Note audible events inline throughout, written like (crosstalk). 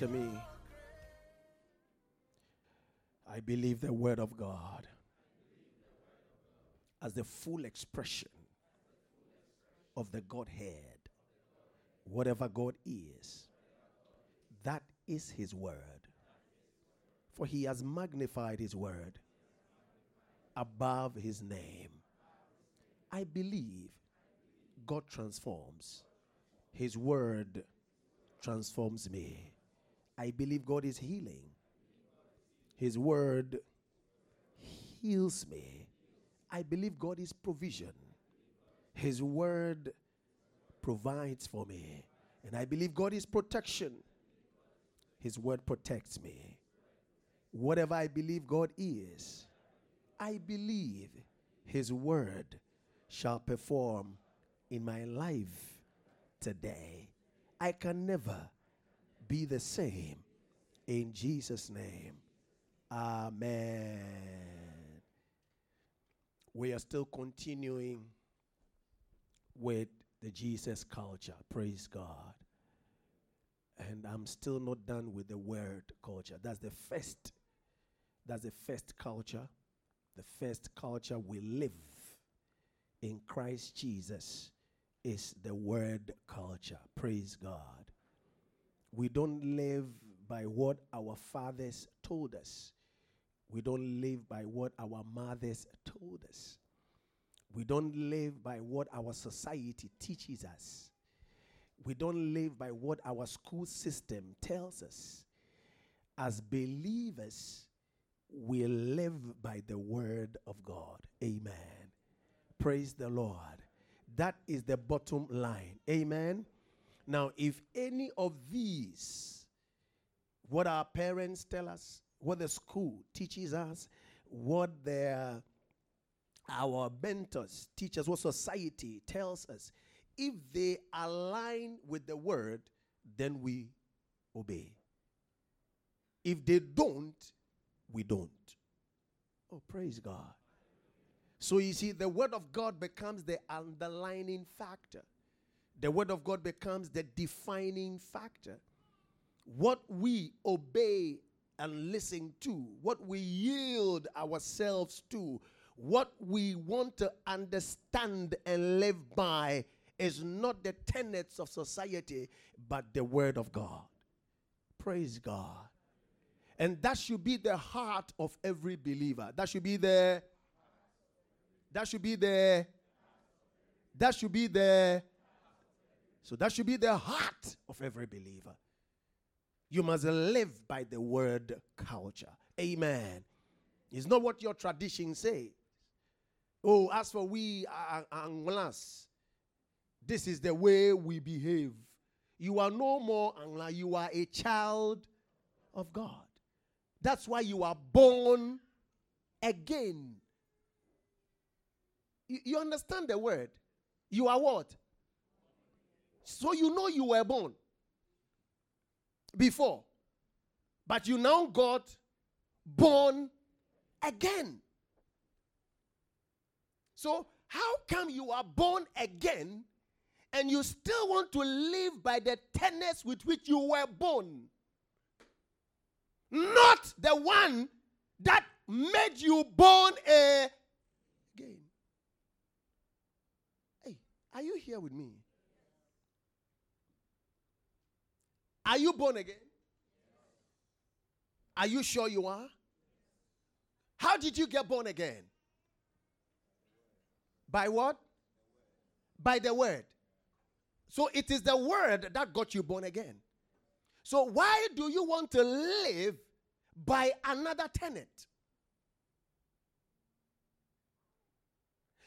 After me. I believe the Word of God as the full expression of the Godhead. Whatever God is, that is His Word. For He has magnified His Word above His name. I believe God transforms, His Word transforms me. I believe God is healing. His word heals me. I believe God is provision. His word provides for me. And I believe God is protection. His word protects me. Whatever I believe God is, I believe His word shall perform in my life today. I can never be the same. In Jesus' name. Amen. We are still continuing with the Jesus culture. Praise God. And I'm still not done with the word culture. That's the first. That's the first culture. The first culture we live in Christ Jesus is the word culture. Praise God. We don't live by what our fathers told us. We don't live by what our mothers told us. We don't live by what our society teaches us. We don't live by what our school system tells us. As believers, we live by the word of God. Amen. Praise the Lord. That is the bottom line. Amen. Now, if any of these, what our parents tell us, what the school teaches us, what their our mentors teach us, what society tells us, if they align with the word, then we obey. If they don't, we don't. Oh, praise God. So you see, the word of God becomes the underlining factor. The word of God becomes the defining factor. What we obey and listen to, what we yield ourselves to, what we want to understand and live by is not the tenets of society, but the word of God. Praise God. And that should be the heart of every believer. That should be the that should be the that should be the so that should be the heart of every believer. You must live by the word culture. Amen. It's not what your tradition says. Oh, as for we Anglas, this is the way we behave. You are no more Angla, you are a child of God. That's why you are born again. You, you understand the word? You are what? So you know you were born before, but you now got born again. So, how come you are born again and you still want to live by the tenets with which you were born? Not the one that made you born again. Hey, are you here with me? Are you born again? Are you sure you are? How did you get born again? By what? By the word. So it is the word that got you born again. So why do you want to live by another tenet?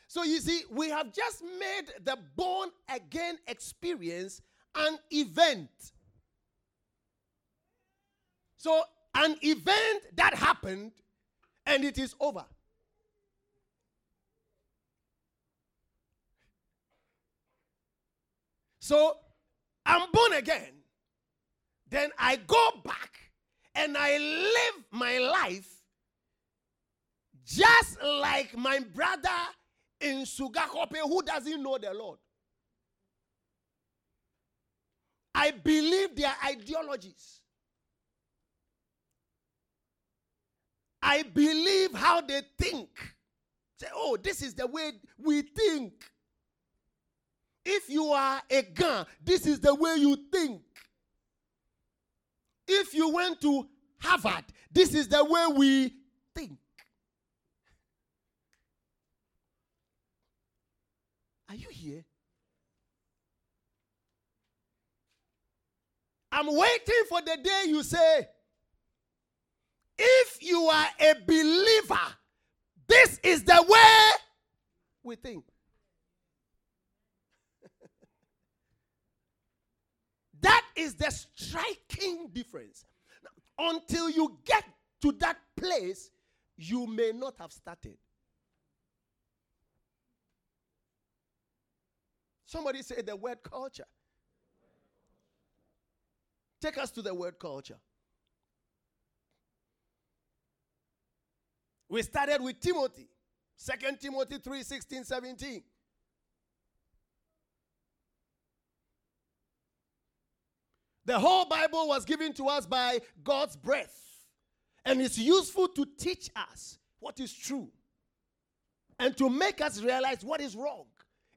So you see, we have just made the born again experience an event. So, an event that happened and it is over. So, I'm born again. Then I go back and I live my life just like my brother in Sogakope who doesn't know the Lord. I believe their ideologies. I believe how they think. Say, oh, this is the way we think. If you are a gun, this is the way you think. If you went to Harvard, this is the way we think. Are you here? I'm waiting for the day you say, if you are a believer, this is the way we think. (laughs) that is the striking difference. Until you get to that place, you may not have started. Somebody say the word culture. Take us to the word culture. We started with Timothy. 2 Timothy 3 16, 17. The whole Bible was given to us by God's breath. And it's useful to teach us what is true and to make us realize what is wrong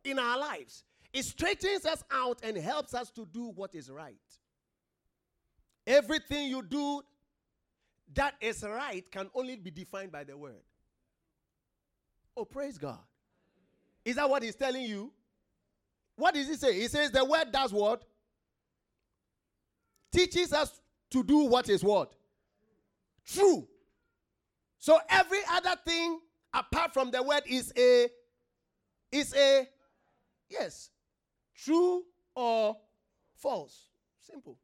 in our lives. It straightens us out and helps us to do what is right. Everything you do that is right can only be defined by the word. Oh, praise God. Is that what he's telling you? What does he say? He says the word does what? Teaches us to do what is what? True. So every other thing apart from the word is a is a yes. True or false. Simple.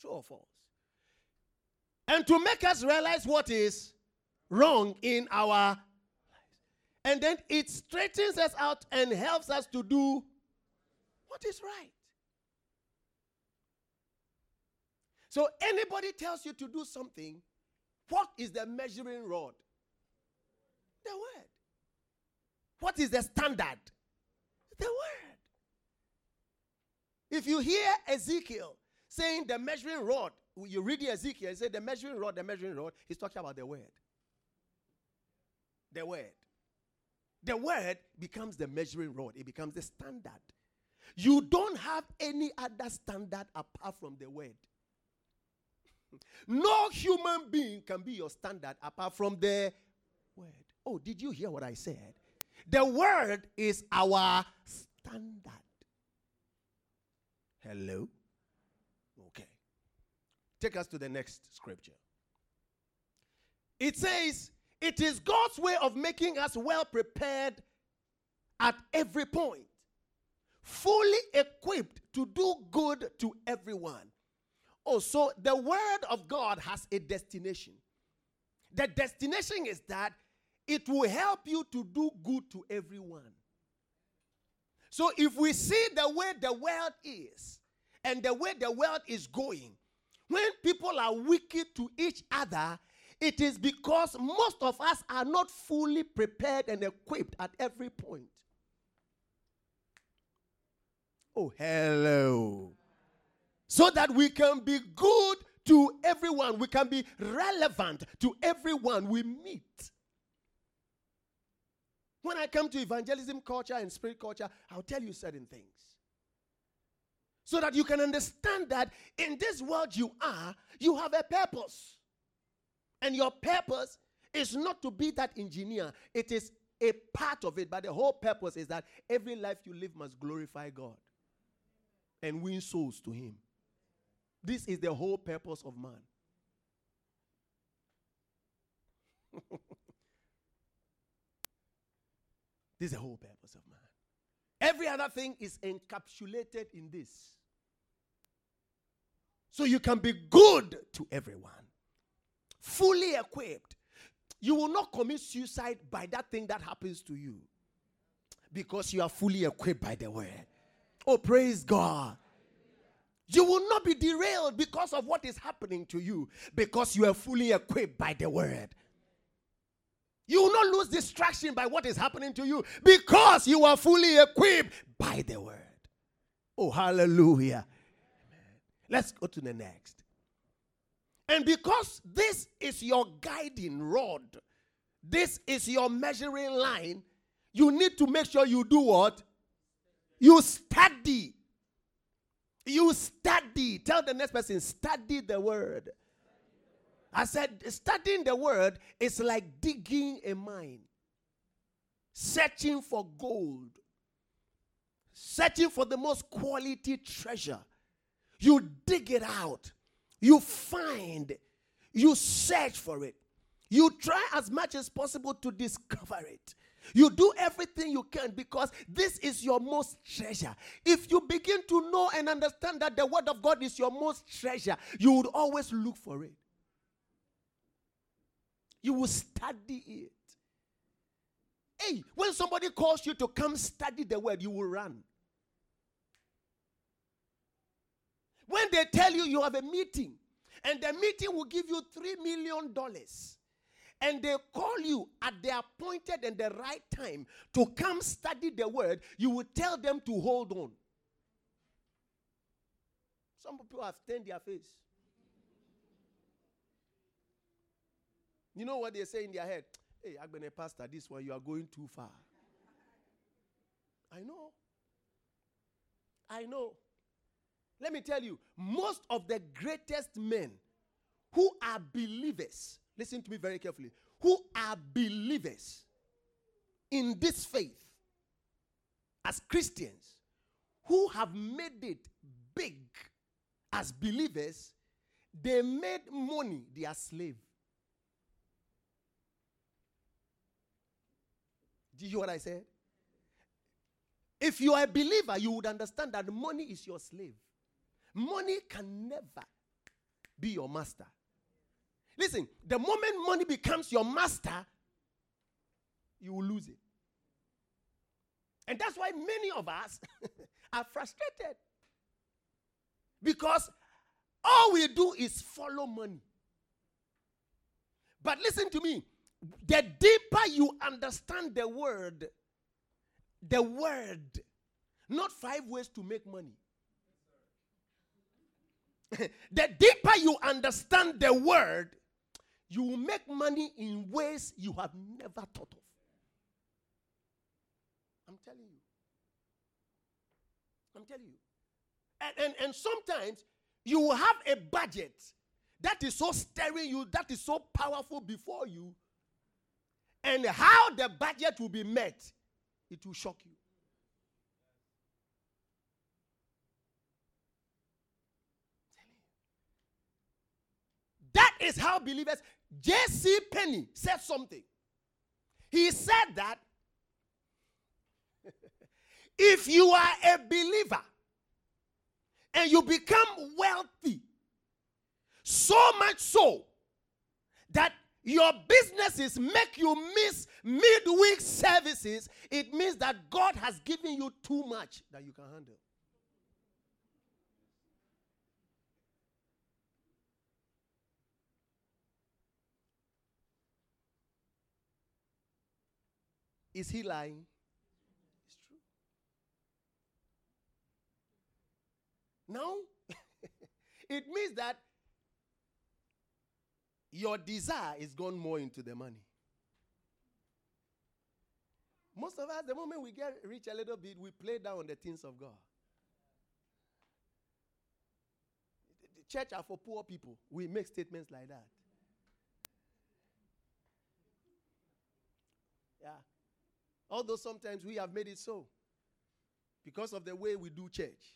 True or false? And to make us realize what is wrong in our lives. And then it straightens us out and helps us to do what is right. So anybody tells you to do something, what is the measuring rod? The word. What is the standard? The word. If you hear Ezekiel saying the measuring rod. You read the Ezekiel, said the measuring rod, the measuring rod. He's talking about the word. The word. The word becomes the measuring rod, it becomes the standard. You don't have any other standard apart from the word. No human being can be your standard apart from the word. Oh, did you hear what I said? The word is our standard. Hello? Take us to the next scripture. It says, It is God's way of making us well prepared at every point, fully equipped to do good to everyone. Oh, so the word of God has a destination. The destination is that it will help you to do good to everyone. So if we see the way the world is and the way the world is going, when people are wicked to each other, it is because most of us are not fully prepared and equipped at every point. Oh, hello. So that we can be good to everyone, we can be relevant to everyone we meet. When I come to evangelism culture and spirit culture, I'll tell you certain things so that you can understand that in this world you are, you have a purpose. And your purpose is not to be that engineer, it is a part of it, but the whole purpose is that every life you live must glorify God and win souls to Him. This is the whole purpose of man. (laughs) This is the whole purpose of man. Every other thing is encapsulated in this. So you can be good to everyone, fully equipped. You will not commit suicide by that thing that happens to you because you are fully equipped by the word. Oh, praise God. You will not be derailed because of what is happening to you because you are fully equipped by the word. You will not lose distraction by what is happening to you because you are fully equipped by the word. Oh, hallelujah. Let's go to the next. And because this is your guiding rod, this is your measuring line, you need to make sure you do what? You study. You study. Tell the next person, study the word. I said, studying the word is like digging a mine, searching for gold, searching for the most quality treasure. You dig it out, you find, you search for it, you try as much as possible to discover it. You do everything you can because this is your most treasure. If you begin to know and understand that the Word of God is your most treasure, you would always look for it. You will study it. Hey, when somebody calls you to come study the Word, you will run. When they tell you you have a meeting and the meeting will give you $3 million and they call you at the appointed and the right time to come study the word, you will tell them to hold on. Some people have turned their face. You know what they say in their head? Hey, I've been a pastor, this one, you are going too far. I know. I know. Let me tell you, most of the greatest men who are believers listen to me very carefully, who are believers in this faith as Christians, who have made it big as believers, they made money their slave. Do you hear what I said? If you are a believer, you would understand that money is your slave. Money can never be your master. Listen, the moment money becomes your master, you will lose it. And that's why many of us (laughs) are frustrated. Because all we do is follow money. But listen to me the deeper you understand the word, the word, not five ways to make money. (laughs) the deeper you understand the word, you will make money in ways you have never thought of. I'm telling you. I'm telling you. And, and, and sometimes you will have a budget that is so staring you, that is so powerful before you. And how the budget will be met, it will shock you. That is how believers, J.C. Penney said something. He said that (laughs) if you are a believer and you become wealthy, so much so that your businesses make you miss midweek services, it means that God has given you too much that you can handle. Is he lying? It's true. Now, (laughs) it means that your desire is gone more into the money. Most of us, the moment we get rich a little bit, we play down the things of God. The church are for poor people. We make statements like that. Yeah. Although sometimes we have made it so because of the way we do church.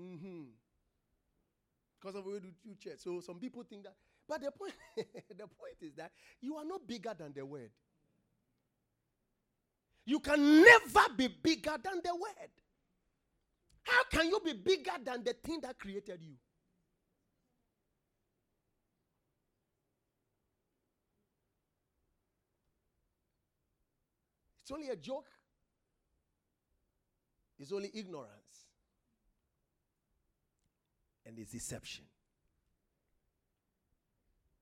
Mm-hmm. Because of the way we do church. So some people think that. But the point, (laughs) the point is that you are not bigger than the word. You can never be bigger than the word. How can you be bigger than the thing that created you? It's only a joke. It's only ignorance. And it's deception.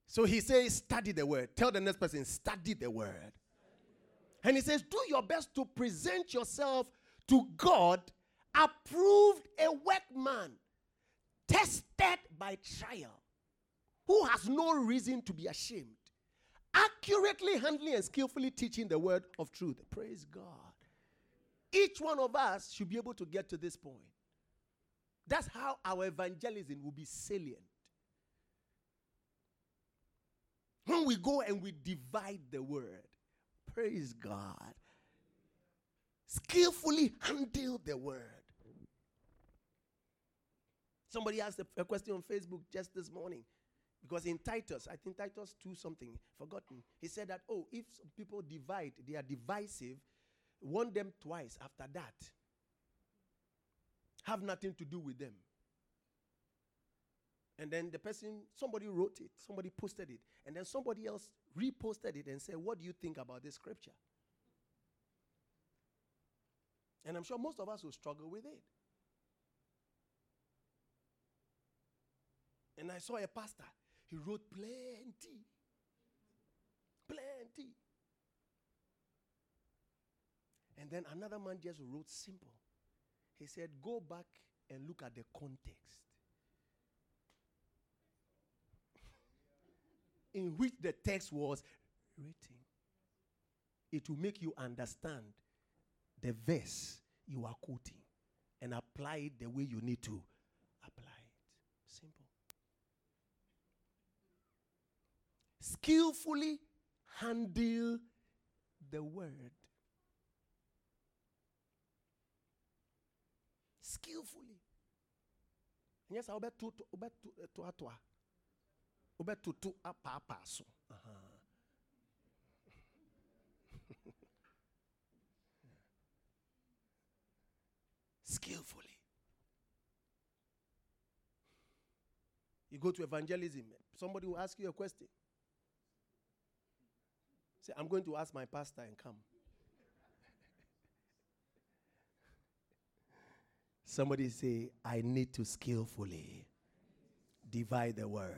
So he says, study the word. Tell the next person, study the word. And he says, do your best to present yourself to God, approved a workman, tested by trial, who has no reason to be ashamed accurately handling and skillfully teaching the word of truth. Praise God. Each one of us should be able to get to this point. That's how our evangelism will be salient. When we go and we divide the word, praise God. Skillfully handle the word. Somebody asked a, question on Facebook just this morning. Because in Titus, I think Titus 2 something, forgotten, he said that, oh, if people divide, they are divisive, warn them twice after that. Have nothing to do with them. And then the person, somebody wrote it, somebody posted it, and then somebody else reposted it and said, What do you think about this scripture? And I'm sure most of us will struggle with it. And I saw a pastor, he wrote plenty. Plenty. And then another man just wrote simple. He said, Go back and look at the context (laughs) in which the text was written. It will make you understand the verse you are quoting and apply it the way you need to apply it. Simple. Skillfully handle the word. Skillfully. Yes, I'll bet to to to atwa. Obe to to apa so. Skillfully. You go to evangelism, somebody will ask you a question. Say, I'm going to ask my pastor and come. Somebody say, I need to skillfully divide the word.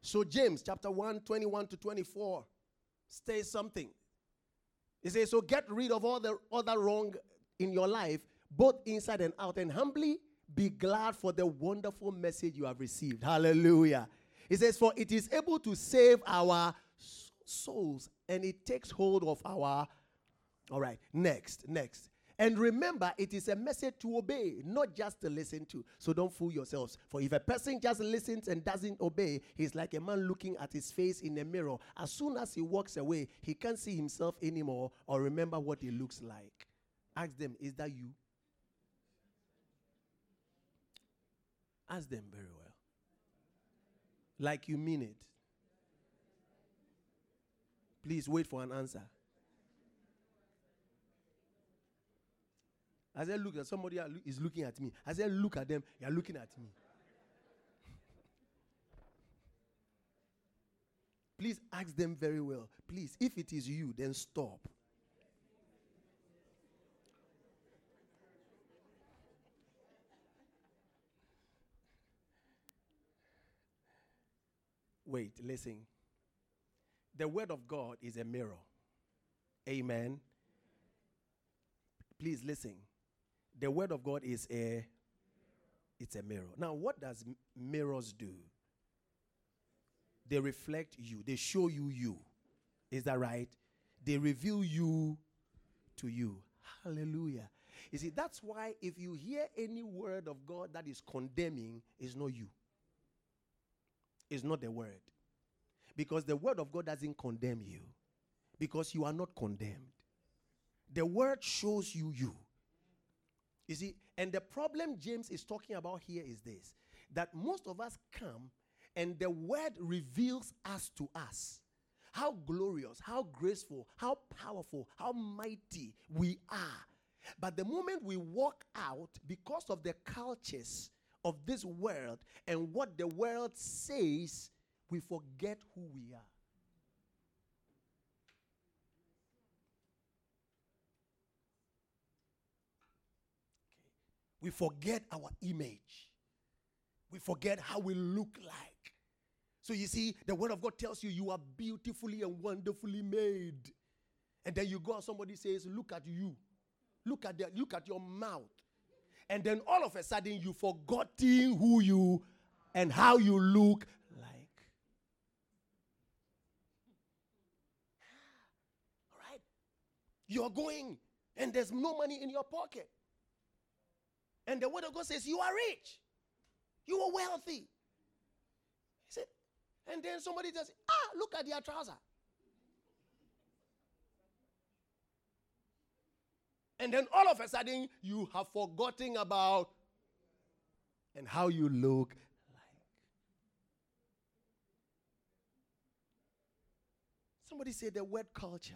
So, James chapter 1, 21 to 24 says something. He says, So get rid of all the other wrong in your life, both inside and out, and humbly be glad for the wonderful message you have received. Hallelujah. He says, For it is able to save our souls and it takes hold of our. All right, next, next. And remember, it is a message to obey, not just to listen to. So don't fool yourselves. For if a person just listens and doesn't obey, he's like a man looking at his face in a mirror. As soon as he walks away, he can't see himself anymore or remember what he looks like. Ask them, is that you? Ask them very well. Like you mean it. Please wait for an answer. As I look at somebody is looking at me. As I look at them, you're looking at me. (laughs) Please ask them very well. Please, if it is you, then stop. Wait, listen. The word of God is a mirror. Amen. Please listen. The word of God is a it's a mirror. Now, what does mirrors do? They reflect you. They show you you. Is that right? They reveal you to you. Hallelujah. You see, that's why if you hear any word of God that is condemning, it's not you. It's not the word. Because the word of God doesn't condemn you. Because you are not condemned. The word shows you you. You see, and the problem James is talking about here is this that most of us come and the word reveals us to us. how glorious, how graceful, how powerful, how mighty we are. But the moment we walk out, because of the cultures of this world and what the world says, we forget who we are. We forget our image. We forget how we look like. So you see, the word of God tells you you are beautifully and wonderfully made. And then you go and somebody says, Look at you. Look at that, look at your mouth. And then all of a sudden you forgetting who you and how you look like. All right? You're going and there's no money in your pocket. And the word of God says, You are rich. You are wealthy. He said, and then somebody just, ah, look at their trouser. And then all of a sudden, you have forgotten about and how you look like. Somebody say the word culture.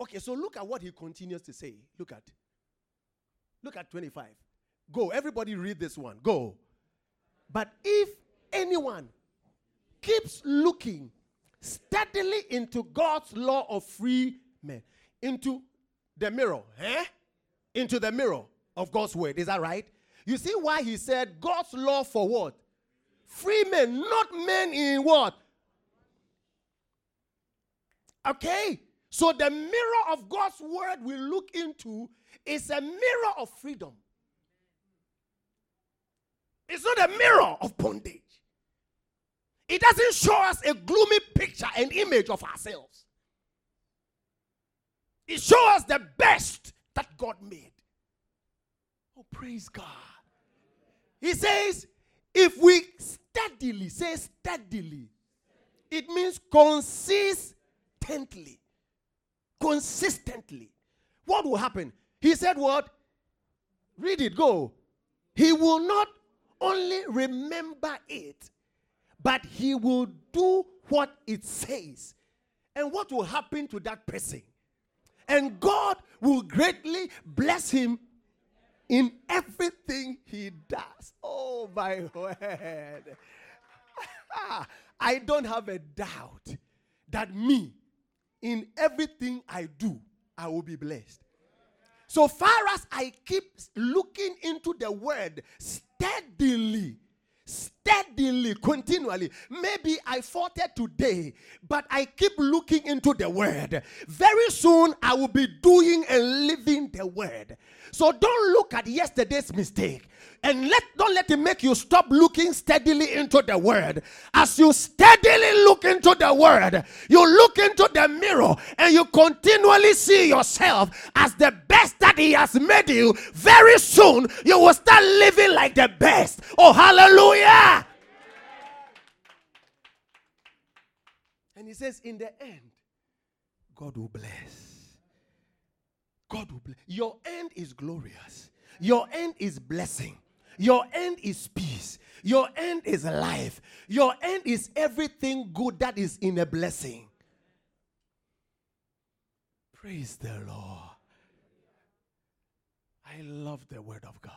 Okay, so look at what he continues to say. Look at. Look at 25. Go. Everybody read this one. Go. But if anyone keeps looking steadily into God's law of free men, into the mirror, eh? Into the mirror of God's word. Is that right? You see why he said God's law for what? Free men, not men in what? Okay? So the mirror of God's word we look into is a mirror of freedom. It's not a mirror of bondage. It doesn't show us a gloomy picture and image of ourselves. It shows us the best that God made. Oh, praise God. He says, if we steadily, say steadily, it means consistently. Consistently. What will happen? He said, What? Read it, go. He will not only remember it, but he will do what it says. And what will happen to that person? And God will greatly bless him in everything he does. Oh, my word. (laughs) I don't have a doubt that me, in everything I do, I will be blessed. So far as I keep looking into the word steadily, steadily, continually. Maybe I fought it today, but I keep looking into the word. Very soon I will be doing and living the word. So don't look at yesterday's mistake and let don't let it make you stop looking steadily into the word as you steadily look into the word you look into the mirror and you continually see yourself as the best that he has made you very soon you will start living like the best oh hallelujah and he says in the end god will bless god will bless your end is glorious your end is blessing your end is peace. Your end is life. Your end is everything good that is in a blessing. Praise the Lord. I love the word of God.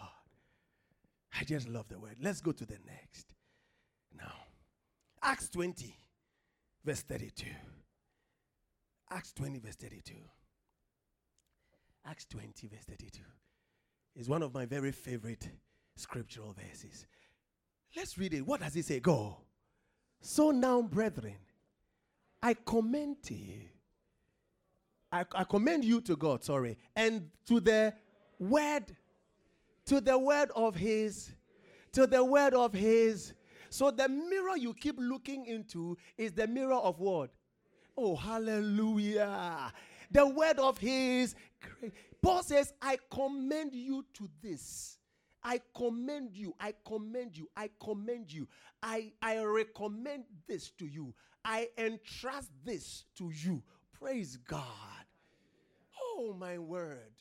I just love the word. Let's go to the next. Now, Acts 20, verse 32. Acts 20, verse 32. Acts 20, verse 32 is one of my very favorite scriptural verses. Let's read it. What does it say? Go. So now, brethren, I commend to you. I, I commend you to God, sorry, and to the word, to the word of his, to the word of his. So the mirror you keep looking into is the mirror of what? Oh, hallelujah. The word of his. Paul says, I commend you to this I commend you. I commend you. I commend you. I, I recommend this to you. I entrust this to you. Praise God. Oh, my word.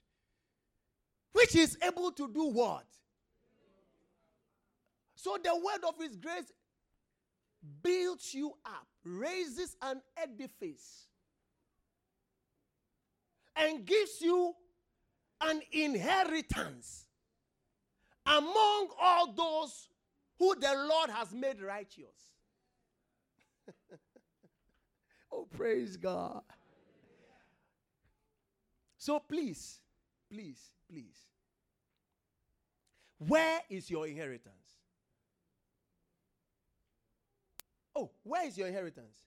Which is able to do what? So the word of his grace builds you up, raises an edifice and gives you an inheritance among all those who the Lord has made righteous. (laughs) oh, praise God. So please, please, please. Where is your inheritance? Oh, where is your inheritance?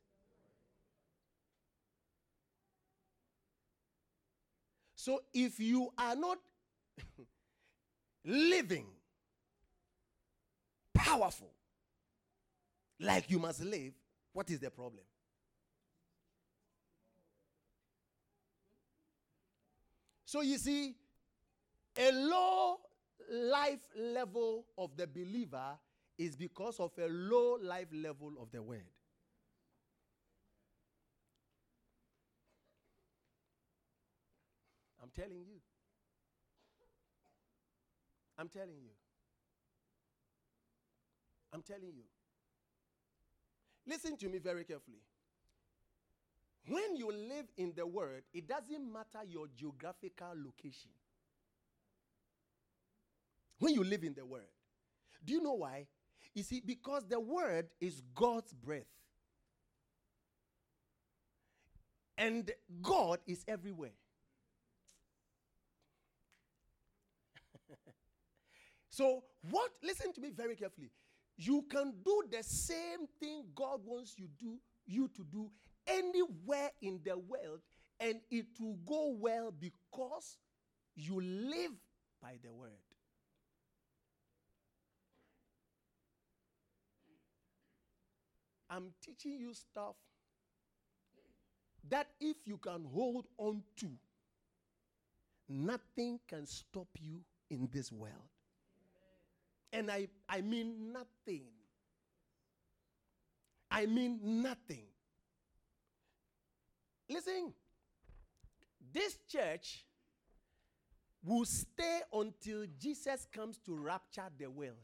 So if you are not (laughs) living powerful like you must live, what is the problem? So you see, a low life level of the believer is because of a low life level of the word. I'm telling you. I'm telling you. I'm telling you. Listen to me very carefully. When you live in the word, it doesn't matter your geographical location. When you live in the word, do you know why? You see, because the word is God's breath. And God is everywhere. (laughs) so, what, listen to me very carefully. You can do the same thing God wants you do you to do anywhere in the world and it will go well because you live by the word. I'm teaching you stuff that if you can hold on to, nothing can stop you in this world. And I, I mean nothing. I mean nothing. Listen, this church will stay until Jesus comes to rapture the world.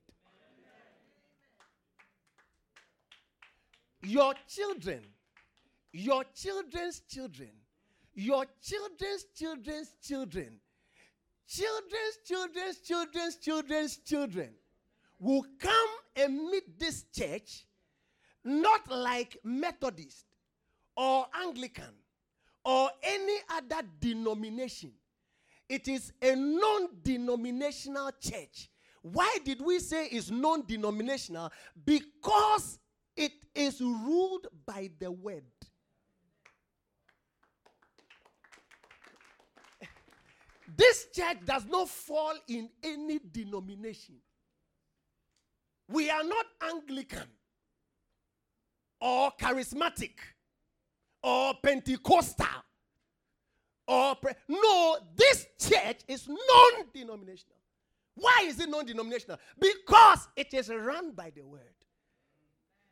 Your children, your children's children, your children's children's children, children's children's children's children's children will come and meet this church not like Methodist or Anglican or any other denomination. It is a non denominational church. Why did we say it's non denominational? Because it is ruled by the word. This church does not fall in any denomination. We are not Anglican or charismatic or Pentecostal or pre- no, this church is non-denominational. Why is it non-denominational? Because it is run by the word.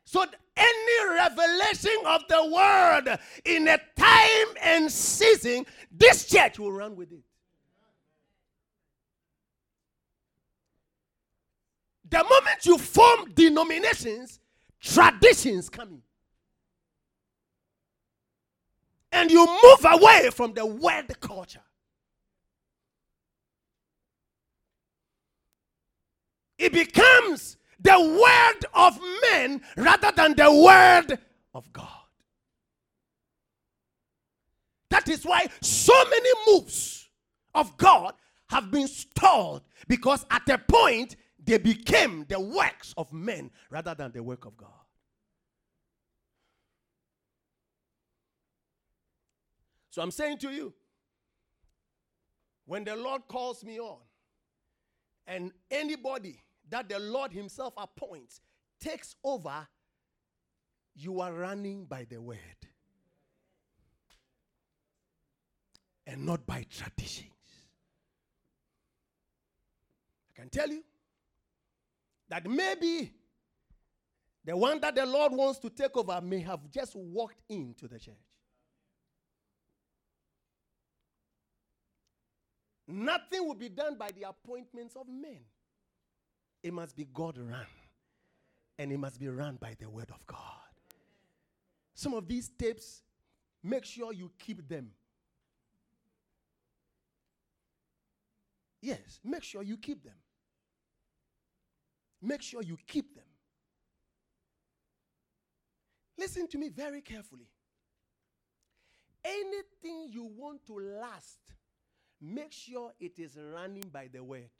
So any revelation of the word in a time and season, this church will run with it. The moment you form denominations, traditions come in. And you move away from the word culture. It becomes the word of men rather than the word of God. That is why so many moves of God have been stalled because at a point they became the works of men rather than the work of God. So I'm saying to you, when the Lord calls me on, and anybody that the Lord Himself appoints takes over, you are running by the word and not by traditions. I can tell you that maybe the one that the Lord wants to take over may have just walked into the church. Nothing will be done by the appointments of men. It must be God run. And it must be run by the word of God. Some of these tapes, make sure you keep them. Yes, make sure you keep them. Make sure you keep them. Listen to me very carefully. Anything you want to last, make sure it is running by the word.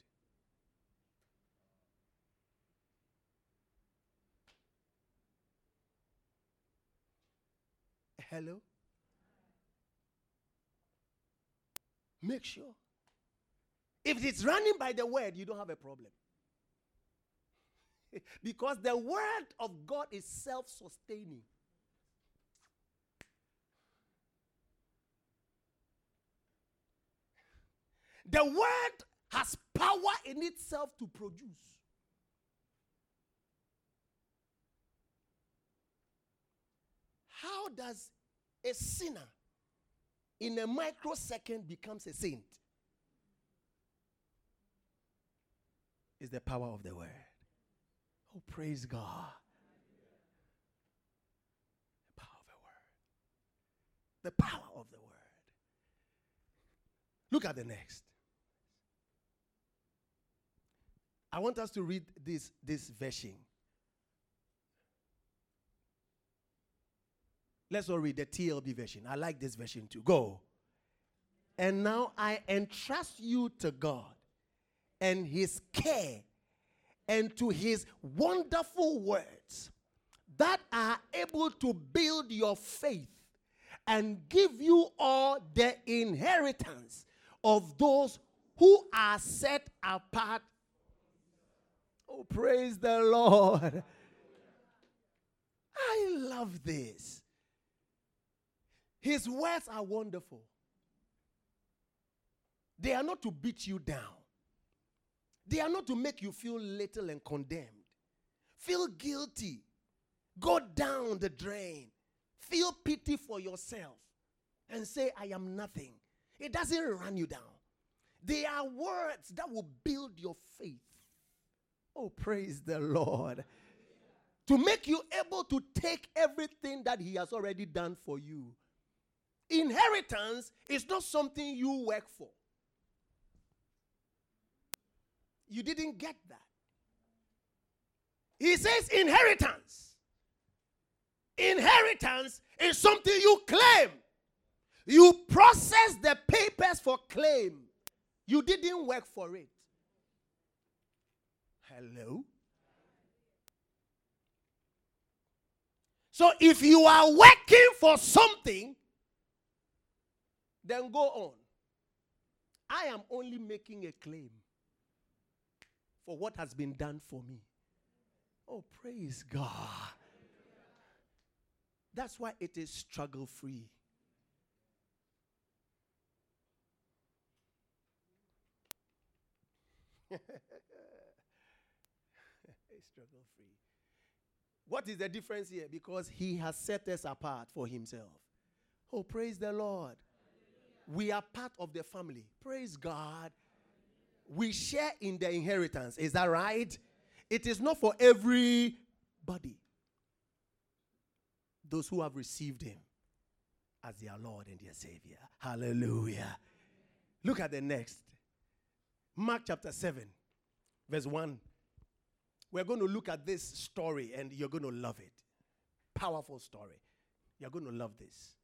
Hello? Make sure. If it's running by the word, you don't have a problem. (laughs) because the word of God is self sustaining. The word has power in itself to produce. How does a sinner in a microsecond becomes a saint? Is the power of the word. Oh, praise God. The power of the word. The power of the word. Look at the next. I want us to read this, this version. Let's all read the TLB version. I like this version too. Go. And now I entrust you to God and His care and to His wonderful words that are able to build your faith and give you all the inheritance of those who are set apart. Oh, praise the Lord. (laughs) I love this. His words are wonderful. They are not to beat you down, they are not to make you feel little and condemned. Feel guilty. Go down the drain. Feel pity for yourself and say, I am nothing. It doesn't run you down. They are words that will build your faith. Oh, praise the Lord. To make you able to take everything that He has already done for you Inheritance is not something you work for. You didn't get that. He says inheritance. Inheritance is something you claim. You process the papers for claim. You didn't work for it. Hello? So if you are working for something, then go on. I am only making a claim for what has been done for me. Oh, praise God. That's why it is struggle free. (laughs) struggle free. What is the difference here? Because he has set us apart for himself. Oh, praise the Lord. We are part of the family. Praise God. We share in the inheritance. Is that right? It is not for everybody. Those who have received Him as their Lord and their Savior. Hallelujah. Look at the next. Mark chapter 7, verse 1. We're going to look at this story and you're going to love it. Powerful story. You're going to love this.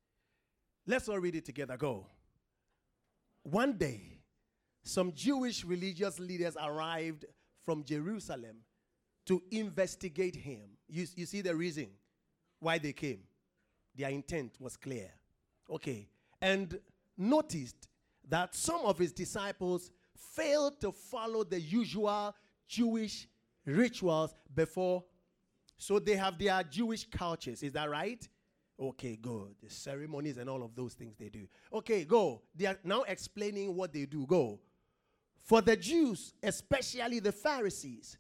Let's all read it together. Go. One day, some Jewish religious leaders arrived from Jerusalem to investigate him. You, you see the reason why they came. Their intent was clear. Okay. And noticed that some of his disciples failed to follow the usual Jewish rituals before. So they have their Jewish cultures. Is that right? Okay, go. The ceremonies and all of those things they do. Okay, go. They are now explaining what they do. Go. For the Jews, especially the Pharisees,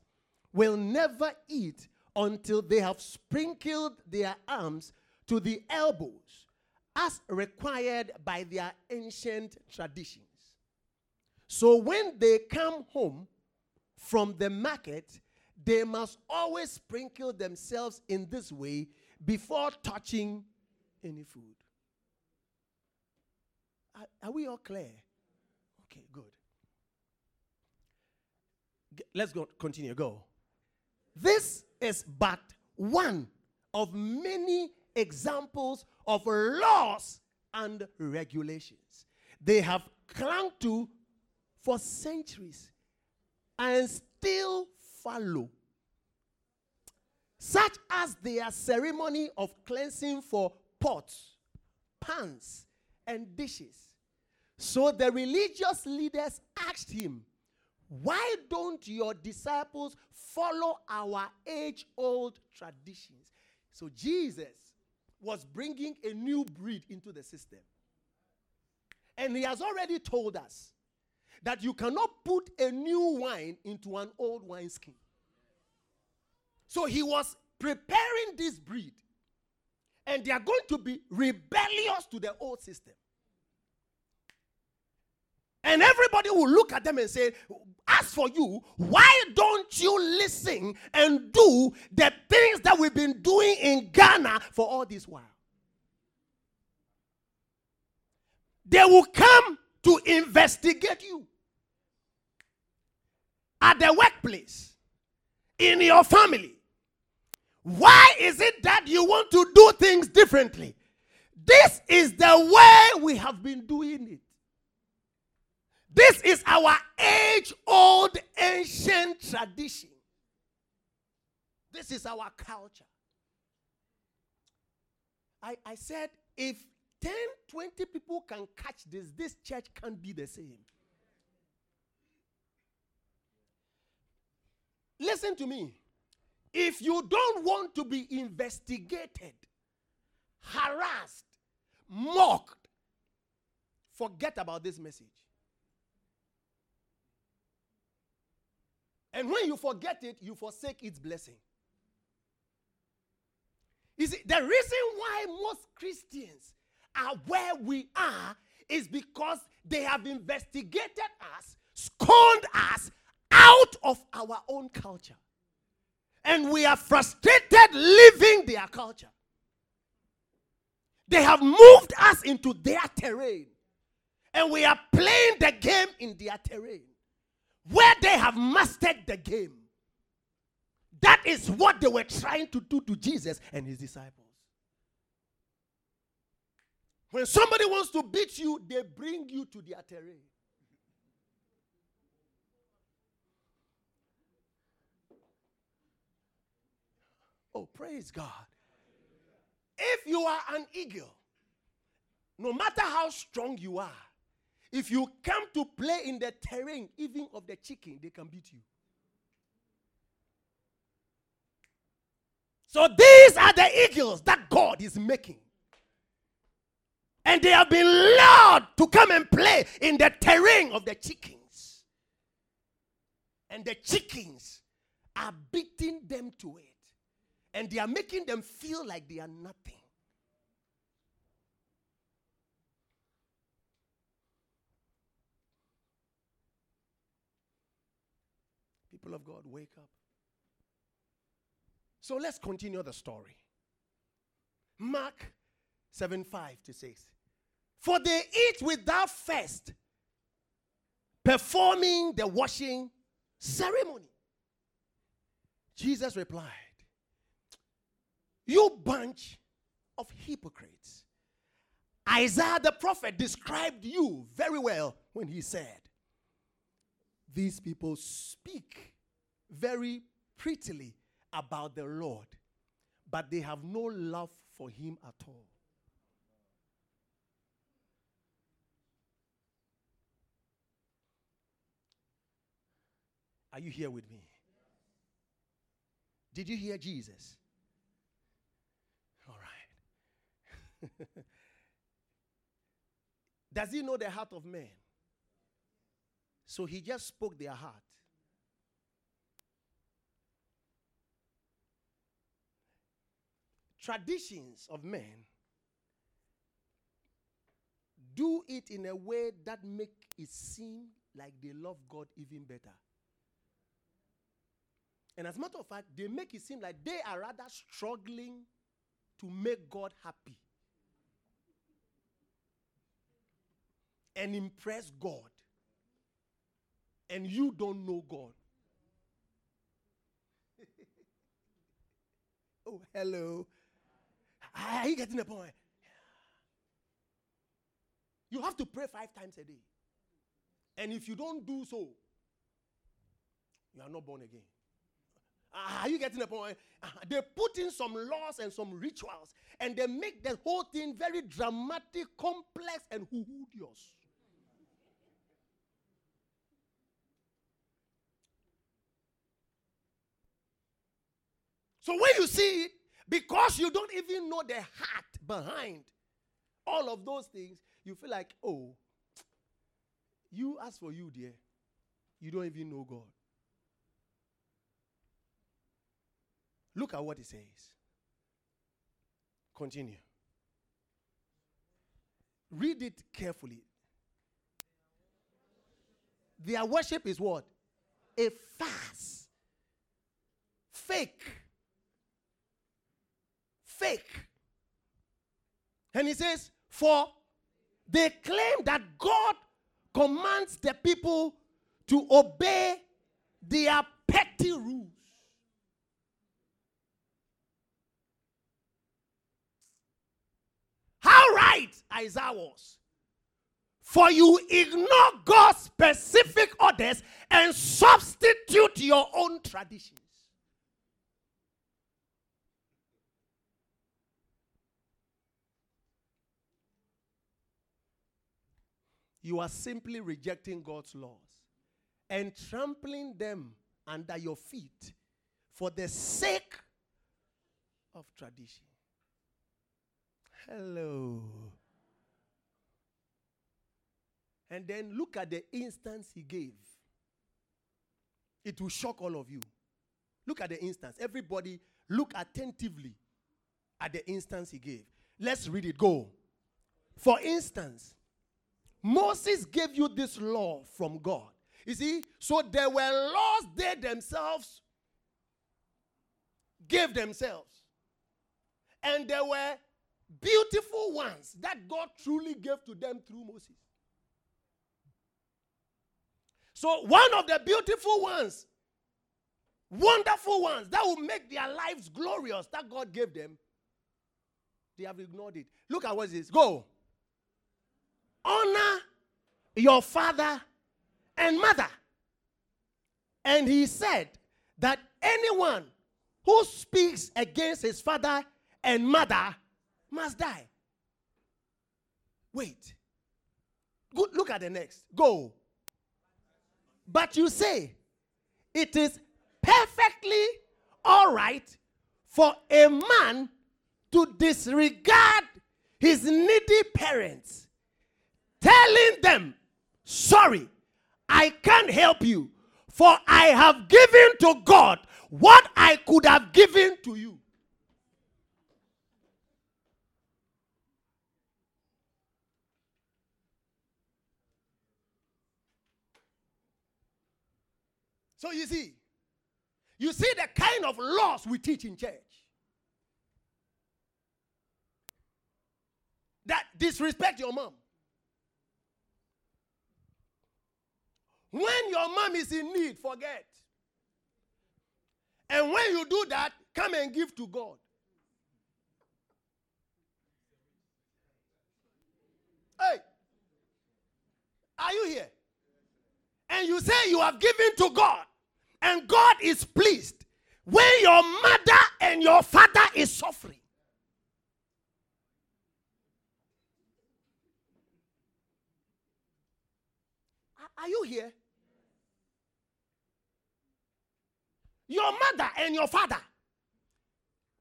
will never eat until they have sprinkled their arms to the elbows, as required by their ancient traditions. So when they come home from the market, they must always sprinkle themselves in this way before touching any food. Are, are we all clear? Okay, good. G- let's go continue. Go. This is but one of many examples of laws and regulations they have clung to for centuries and still follow. Such as their ceremony of cleansing for pots, pans, and dishes. So the religious leaders asked him, Why don't your disciples follow our age old traditions? So Jesus was bringing a new breed into the system. And he has already told us that you cannot put a new wine into an old wineskin. So he was preparing this breed. And they are going to be rebellious to the old system. And everybody will look at them and say, As for you, why don't you listen and do the things that we've been doing in Ghana for all this while? They will come to investigate you at the workplace, in your family. Why is it that you want to do things differently? This is the way we have been doing it. This is our age old ancient tradition. This is our culture. I, I said, if 10, 20 people can catch this, this church can't be the same. Listen to me. If you don't want to be investigated, harassed, mocked, forget about this message. And when you forget it, you forsake its blessing. You see, the reason why most Christians are where we are is because they have investigated us, scorned us out of our own culture. And we are frustrated living their culture. They have moved us into their terrain. And we are playing the game in their terrain where they have mastered the game. That is what they were trying to do to Jesus and his disciples. When somebody wants to beat you, they bring you to their terrain. Oh, praise God. If you are an eagle, no matter how strong you are, if you come to play in the terrain, even of the chicken, they can beat you. So these are the eagles that God is making. And they have been lured to come and play in the terrain of the chickens. And the chickens are beating them to it. And they are making them feel like they are nothing. People of God, wake up. So let's continue the story. Mark 7 5 to 6. For they eat without first performing the washing ceremony. Jesus replied, You bunch of hypocrites. Isaiah the prophet described you very well when he said, These people speak very prettily about the Lord, but they have no love for him at all. Are you here with me? Did you hear Jesus? All right. (laughs) Does he know the heart of man? So he just spoke their heart. Traditions of men do it in a way that make it seem like they love God even better. And as a matter of fact, they make it seem like they are rather struggling to make God happy and impress God, and you don't know God. (laughs) oh, hello. Are you getting the point? You have to pray five times a day. And if you don't do so, you are not born again. Ah, are you getting the point? Ah, they put in some laws and some rituals, and they make the whole thing very dramatic, complex, and huhudious. So when you see it, because you don't even know the heart behind all of those things, you feel like, oh, you ask for you, dear, you don't even know God. Look at what it says. Continue. Read it carefully. Their worship is what? A fast. Fake. Fake. And he says, For they claim that God commands the people to obey their petty rules. How right Isaiah was. For you ignore God's specific orders and substitute your own traditions. You are simply rejecting God's laws and trampling them under your feet for the sake of tradition. Hello. And then look at the instance he gave. It will shock all of you. Look at the instance. Everybody, look attentively at the instance he gave. Let's read it. Go. For instance, Moses gave you this law from God. You see, so there were laws they themselves gave themselves. And there were beautiful ones that God truly gave to them through Moses. So, one of the beautiful ones, wonderful ones that will make their lives glorious that God gave them, they have ignored it. Look at what it says. Go. Honor your father and mother. And he said that anyone who speaks against his father and mother must die. Wait. Good, look at the next. Go. But you say it is perfectly all right for a man to disregard his needy parents, telling them, Sorry, I can't help you, for I have given to God what I could have given to you. So you see, you see the kind of laws we teach in church. That disrespect your mom. When your mom is in need, forget. And when you do that, come and give to God. Hey, are you here? And you say you have given to God and God is pleased when your mother and your father is suffering. Are you here? Your mother and your father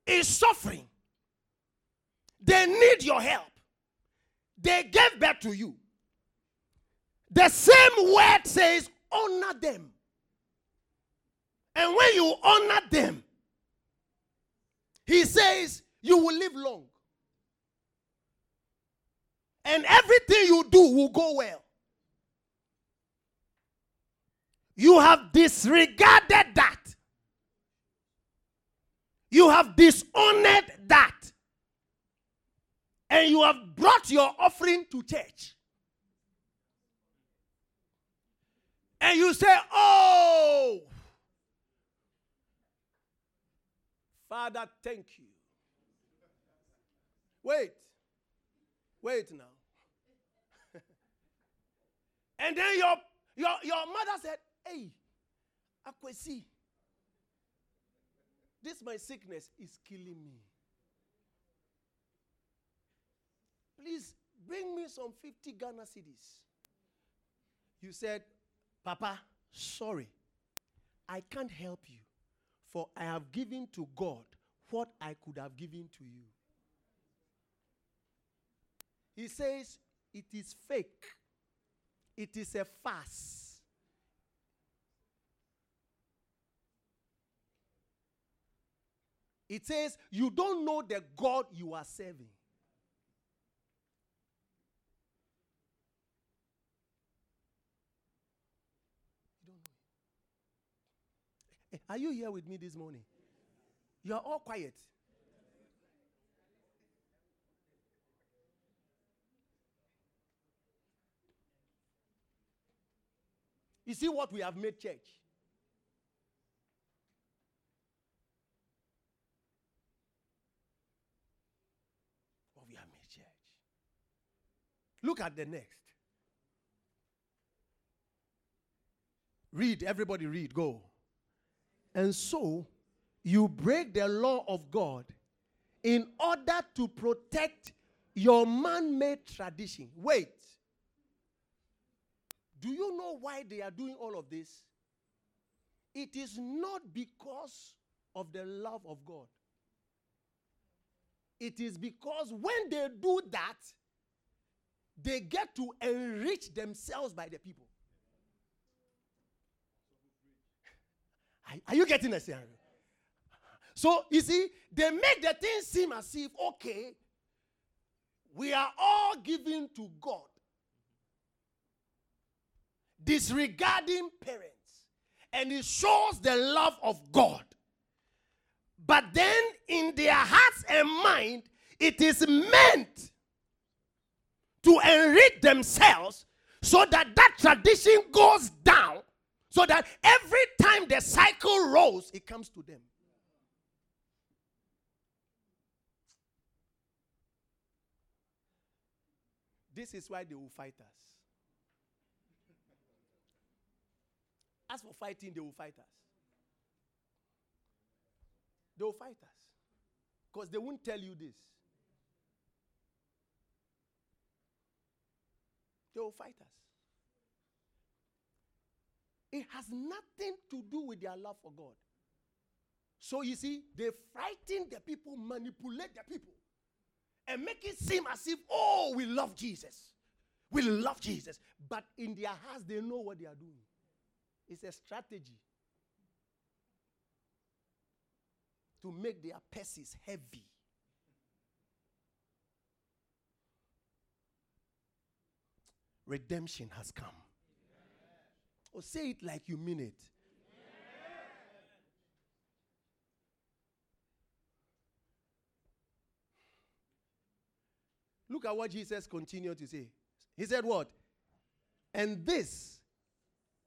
is suffering. They need your help. They gave birth to you. The same word says, honor them. And when you honor them, he says you will live long. And everything you do will go well. You have disregarded that. You have dishonored that. And you have brought your offering to church. And you say, Oh, Father, thank you. Wait. Wait now. (laughs) and then your, your, your mother said, Hey, Akwesi, this my sickness is killing me. Please bring me some 50 Ghana cedis. You said, Papa, sorry, I can't help you, for I have given to God what I could have given to you. He says, It is fake, it is a farce. It says, You don't know the God you are serving. You. Eh, Are you here with me this morning? You are all quiet. You see what we have made church? What we have made church. Look at the next. Read, everybody read, go. And so you break the law of God in order to protect your man made tradition. Wait. Do you know why they are doing all of this? It is not because of the love of God. It is because when they do that, they get to enrich themselves by the people. Are, are you getting sense? So you see, they make the thing seem as if okay, we are all given to God, disregarding parents, and it shows the love of God. But then, in their hearts and mind, it is meant to enrich themselves so that that tradition goes down so that every time the cycle rolls it comes to them. This is why they will fight us. As for fighting they will fight us. They will fight us. Because they won't tell you this they will fight us it has nothing to do with their love for God. So you see, they frighten the people, manipulate the people, and make it seem as if, oh, we love Jesus. We love Jesus. But in their hearts, they know what they are doing. It's a strategy to make their purses heavy. Redemption has come. Or say it like you mean it. Look at what Jesus continued to say. He said, What? And this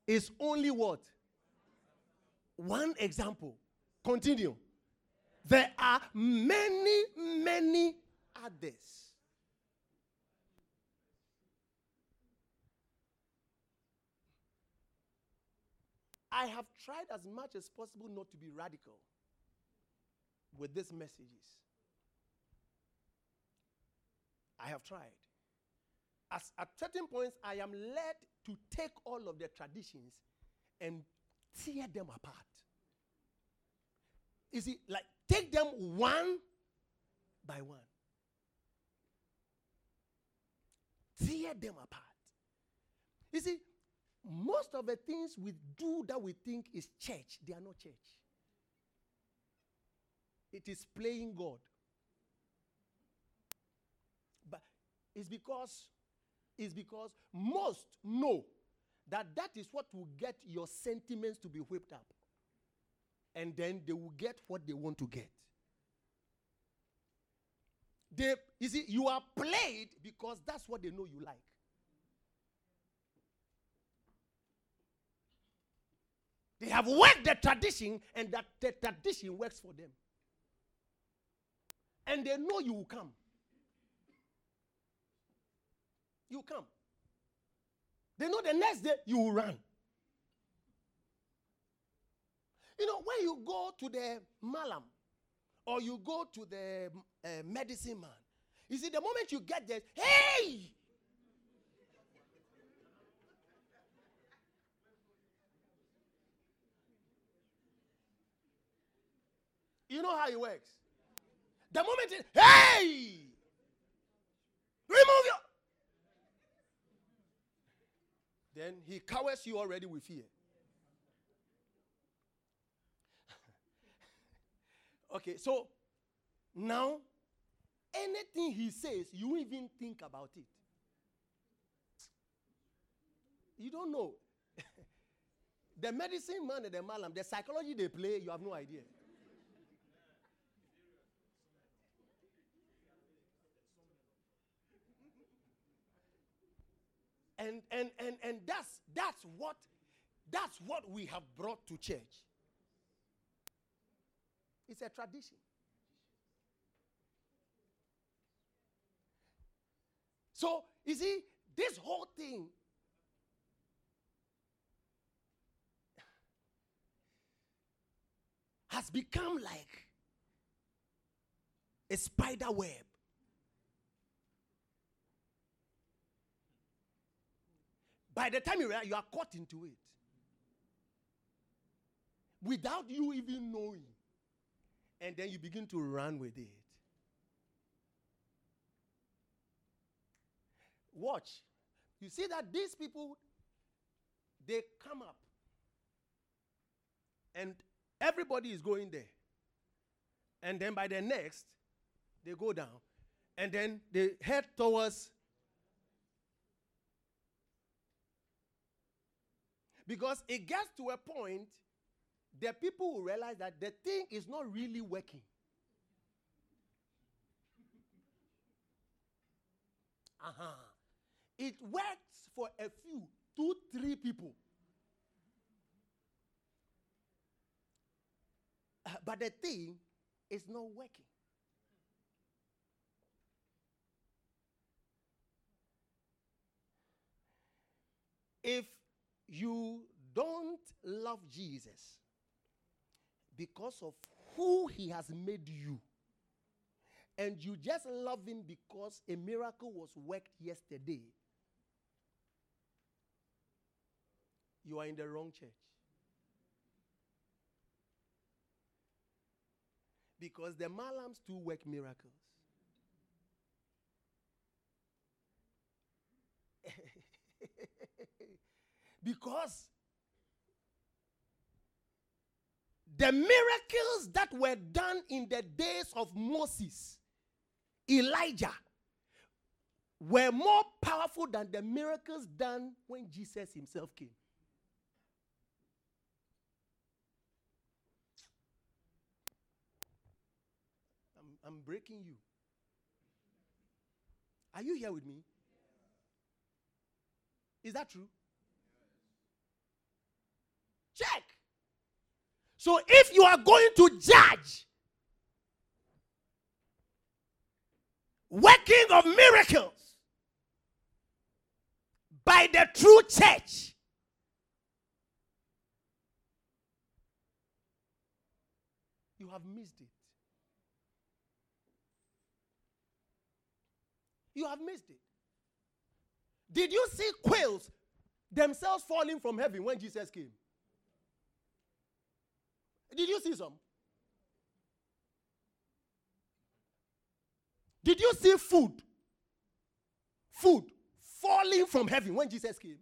is only what? One example. Continue. There are many, many others. I have tried as much as possible not to be radical with these messages. I have tried. As at certain points, I am led to take all of the traditions and tear them apart. You see, like take them one by one. Tear them apart. You see, most of the things we do that we think is church, they are not church. It is playing God. But it's because it's because most know that that is what will get your sentiments to be whipped up. And then they will get what they want to get. They, you see, you are played because that's what they know you like. They have worked the tradition, and that the tradition works for them. And they know you will come. You come. They know the next day you will run. You know, when you go to the malam or you go to the uh, medicine man, you see, the moment you get there, hey! You know how it works. The moment, it, hey! Remove your. Then he cowers you already with fear. (laughs) okay, so now anything he says, you even think about it. You don't know. (laughs) the medicine man and the malam, the psychology they play, you have no idea. And and and and that's that's what that's what we have brought to church. It's a tradition. So you see this whole thing has become like a spider web By the time you realize, you are caught into it. Without you even knowing. And then you begin to run with it. Watch. You see that these people, they come up. And everybody is going there. And then by the next, they go down. And then they head towards Because it gets to a point, the people will realize that the thing is not really working. Uh-huh. It works for a few, two, three people. Uh, but the thing is not working. If you don't love Jesus because of who he has made you, and you just love him because a miracle was worked yesterday, you are in the wrong church. Because the Malams too work miracles. Because the miracles that were done in the days of Moses, Elijah, were more powerful than the miracles done when Jesus himself came. I'm, I'm breaking you. Are you here with me? Is that true? Check. So if you are going to judge working of miracles by the true church, you have missed it. You have missed it. Did you see quails themselves falling from heaven when Jesus came? Did you see some? Did you see food? Food falling from heaven when Jesus came.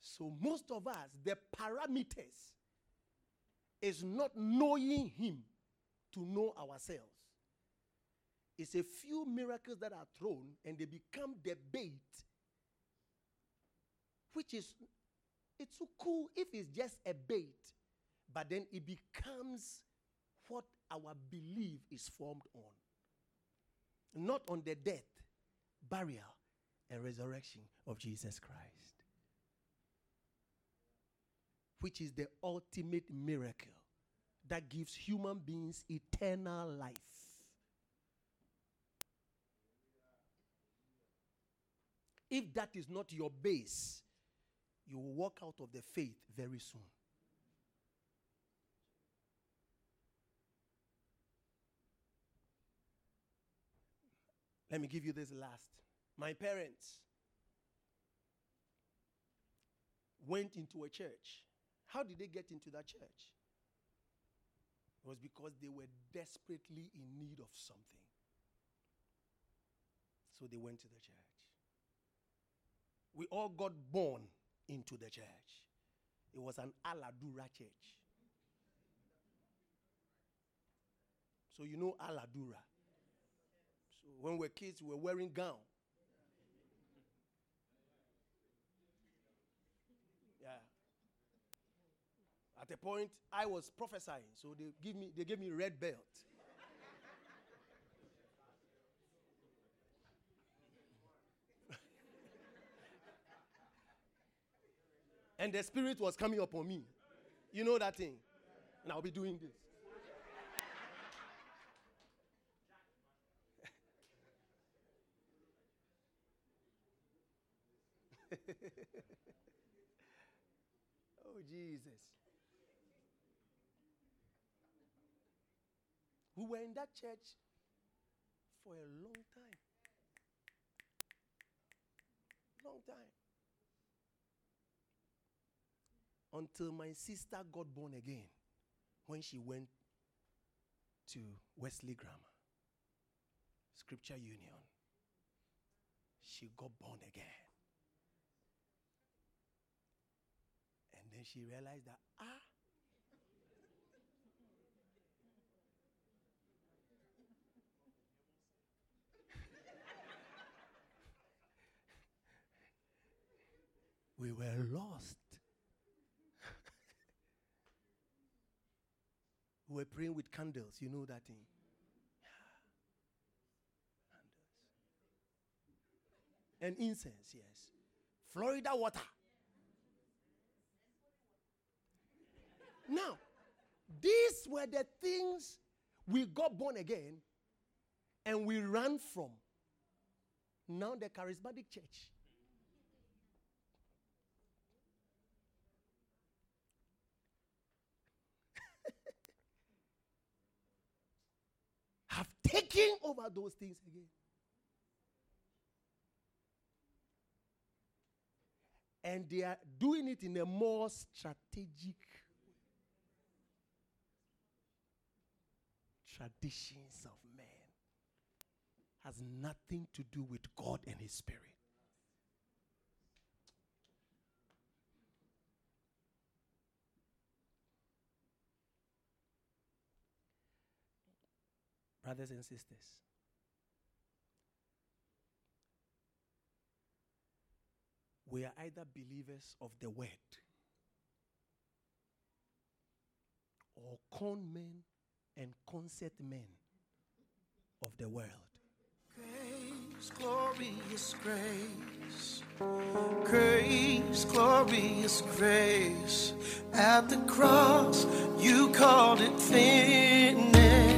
So, most of us, the parameters is not knowing Him to know ourselves. It's a few miracles that are thrown and they become the bait, which is, it's so cool if it's just a bait, but then it becomes what our belief is formed on. Not on the death, burial, and resurrection of Jesus Christ, which is the ultimate miracle that gives human beings eternal life. If that is not your base, you will walk out of the faith very soon. Let me give you this last. My parents went into a church. How did they get into that church? It was because they were desperately in need of something. So they went to the church. We all got born into the church. It was an Aladura church. So you know Aladura. So when we were kids, we were wearing gown. Yeah. At a point, I was prophesying, so they give me they gave me red belt. And the spirit was coming upon me. You know that thing? And I'll be doing this. (laughs) oh, Jesus. We were in that church for a long time. Long time. Until my sister got born again when she went to Wesley Grammar, Scripture Union. She got born again. And then she realized that, ah, (laughs) we were lost. We were praying with candles. You know that thing? Yeah. Candles. And incense, yes. Florida water. Now, these were the things we got born again and we ran from. Now, the charismatic church. Taken over those things again. And they are doing it in a more strategic traditions of man has nothing to do with God and his spirit. Brothers and sisters. We are either believers of the word or con men and concert men of the world. Grace, glorious grace, grace, glorious grace. At the cross, you called it finished.